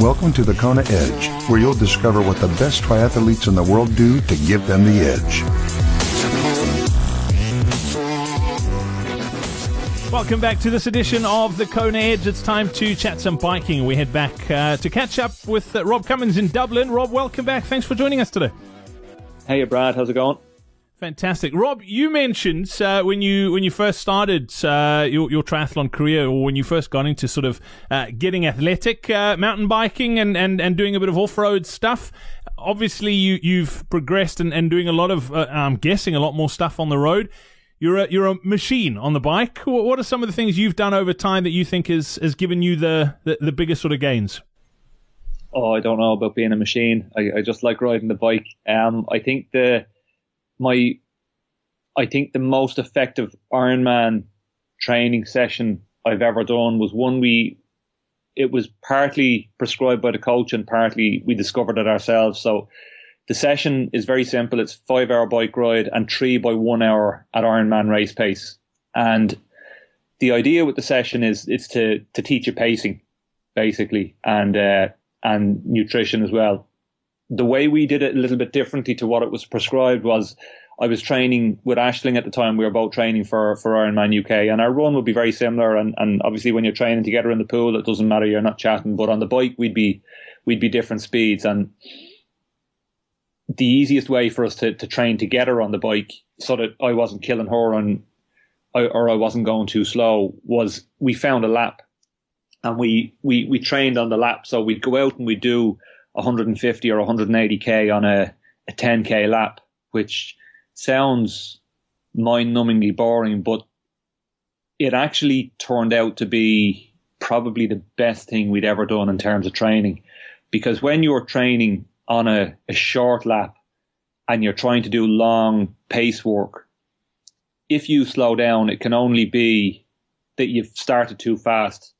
Welcome to the Kona Edge, where you'll discover what the best triathletes in the world do to give them the edge. Welcome back to this edition of the Kona Edge. It's time to chat some biking. We head back uh, to catch up with uh, Rob Cummins in Dublin. Rob, welcome back. Thanks for joining us today. Hey, Brad. How's it going? Fantastic, Rob. You mentioned uh, when you when you first started uh, your your triathlon career, or when you first got into sort of uh, getting athletic, uh, mountain biking, and, and, and doing a bit of off road stuff. Obviously, you you've progressed and, and doing a lot of, uh, I'm guessing, a lot more stuff on the road. You're a you're a machine on the bike. What are some of the things you've done over time that you think has has given you the the, the biggest sort of gains? Oh, I don't know about being a machine. I, I just like riding the bike. Um, I think the my I think the most effective Ironman training session I've ever done was one we it was partly prescribed by the coach and partly we discovered it ourselves. So the session is very simple. It's five hour bike ride and three by one hour at Ironman race pace. And the idea with the session is it's to to teach you pacing, basically, and uh, and nutrition as well the way we did it a little bit differently to what it was prescribed was I was training with Ashling at the time. We were both training for, for Ironman UK and our run would be very similar. And, and obviously when you're training together in the pool, it doesn't matter. You're not chatting, but on the bike, we'd be, we'd be different speeds. And the easiest way for us to, to train together on the bike so that I wasn't killing her and, or I wasn't going too slow was we found a lap and we, we, we trained on the lap. So we'd go out and we'd do 150 or 180k on a, a 10k lap, which sounds mind-numbingly boring, but it actually turned out to be probably the best thing we'd ever done in terms of training. Because when you're training on a, a short lap and you're trying to do long pace work, if you slow down, it can only be that you've started too fast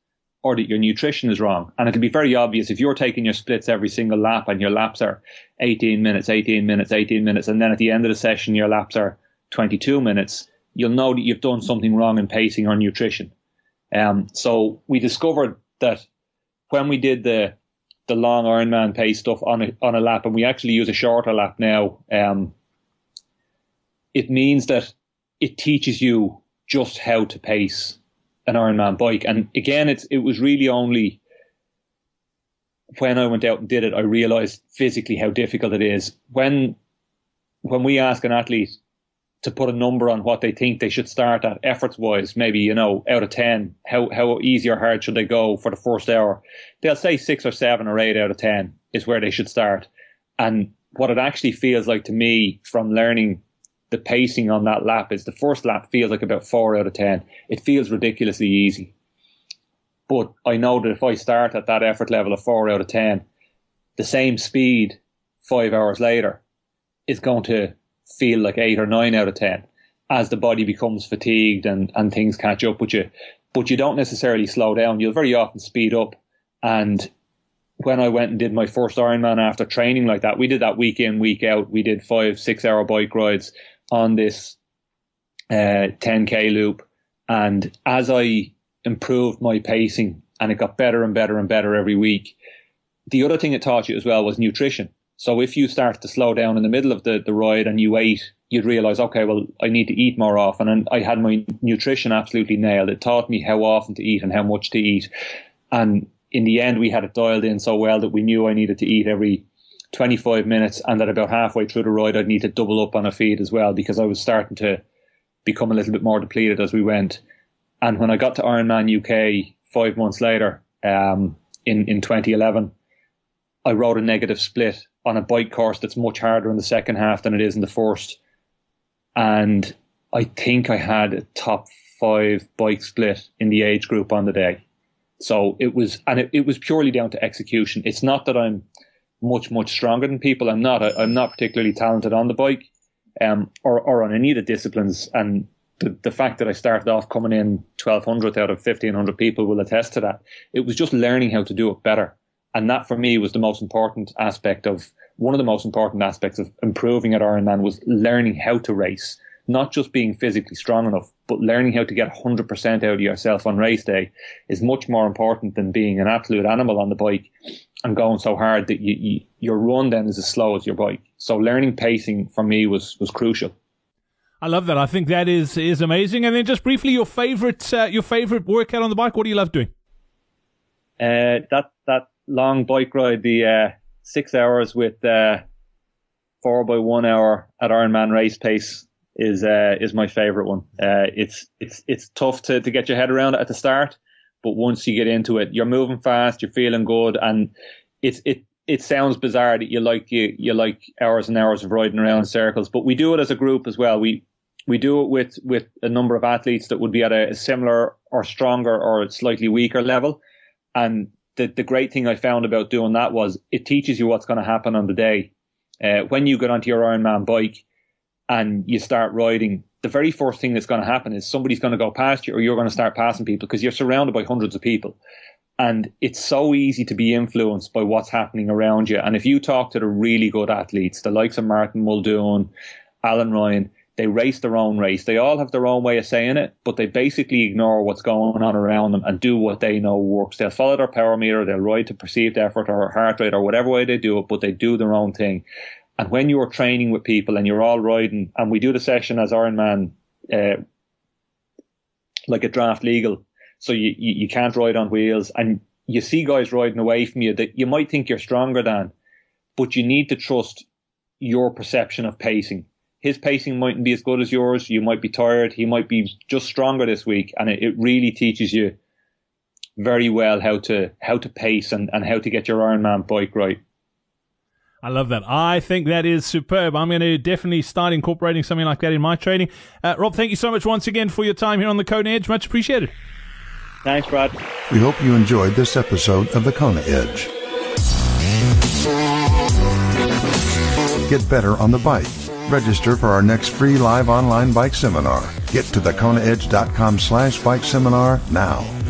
or that your nutrition is wrong. And it'll be very obvious if you're taking your splits every single lap and your laps are 18 minutes, 18 minutes, 18 minutes, and then at the end of the session your laps are 22 minutes, you'll know that you've done something wrong in pacing or nutrition. Um, so we discovered that when we did the the long Ironman pace stuff on a on a lap, and we actually use a shorter lap now, um, it means that it teaches you just how to pace an Ironman bike. And again, it's it was really only when I went out and did it, I realized physically how difficult it is. When when we ask an athlete to put a number on what they think they should start at efforts wise, maybe, you know, out of 10, how, how easy or hard should they go for the first hour? They'll say six or seven or eight out of 10 is where they should start. And what it actually feels like to me from learning the pacing on that lap is the first lap feels like about four out of 10. It feels ridiculously easy. But I know that if I start at that effort level of four out of 10, the same speed five hours later is going to feel like eight or nine out of 10 as the body becomes fatigued and, and things catch up with you. But you don't necessarily slow down. You'll very often speed up. And when I went and did my first Ironman after training like that, we did that week in, week out. We did five, six hour bike rides on this uh, 10k loop. And as I improved my pacing and it got better and better and better every week, the other thing it taught you as well was nutrition. So if you start to slow down in the middle of the, the ride and you ate, you'd realize, okay, well, I need to eat more often. And I had my nutrition absolutely nailed. It taught me how often to eat and how much to eat. And in the end, we had it dialed in so well that we knew I needed to eat every 25 minutes, and that about halfway through the ride, I'd need to double up on a feed as well because I was starting to become a little bit more depleted as we went. And when I got to Ironman UK five months later, um, in, in 2011, I rode a negative split on a bike course that's much harder in the second half than it is in the first. And I think I had a top five bike split in the age group on the day. So it was, and it, it was purely down to execution. It's not that I'm, much much stronger than people. I'm not. I, am not particularly talented on the bike, um, or or on any of the disciplines. And the the fact that I started off coming in 1200 out of 1500 people will attest to that. It was just learning how to do it better, and that for me was the most important aspect of one of the most important aspects of improving at Ironman was learning how to race, not just being physically strong enough, but learning how to get 100% out of yourself on race day is much more important than being an absolute animal on the bike and going so hard that you, you, your run then is as slow as your bike. So learning pacing for me was was crucial. I love that. I think that is is amazing. And then just briefly, your favorite uh, your favorite workout on the bike. What do you love doing? Uh, that that long bike ride, the uh, six hours with uh, four by one hour at Ironman race pace is uh, is my favorite one. Uh, it's it's it's tough to, to get your head around it at the start, but once you get into it, you're moving fast, you're feeling good, and it's it it sounds bizarre that you like you you like hours and hours of riding around in circles, but we do it as a group as well. We we do it with with a number of athletes that would be at a, similar or stronger or slightly weaker level, and the the great thing I found about doing that was it teaches you what's going to happen on the day. Uh, when you get onto your Ironman bike and you start riding, the very first thing that's going to happen is somebody's going to go past you or you're going to start passing people because you're surrounded by hundreds of people. And it's so easy to be influenced by what's happening around you. And if you talk to the really good athletes, the likes of Martin Muldoon, Alan Ryan, they race their own race. They all have their own way of saying it, but they basically ignore what's going on around them and do what they know works. They'll follow their power meter, they'll ride to perceived effort or heart rate or whatever way they do it, but they do their own thing. And when you're training with people and you're all riding, and we do the session as Ironman, uh, like a draft legal, so you, you, you can't ride on wheels, and you see guys riding away from you that you might think you're stronger than, but you need to trust your perception of pacing. His pacing mightn't be as good as yours. You might be tired. He might be just stronger this week, and it, it really teaches you very well how to how to pace and, and how to get your Ironman bike right. I love that. I think that is superb. I'm going to definitely start incorporating something like that in my training. Uh, Rob, thank you so much once again for your time here on the Kona Edge. Much appreciated. Thanks, Brad. We hope you enjoyed this episode of the Kona Edge. Get better on the bike. Register for our next free live online bike seminar. Get to thekonaedge.com slash bike seminar now.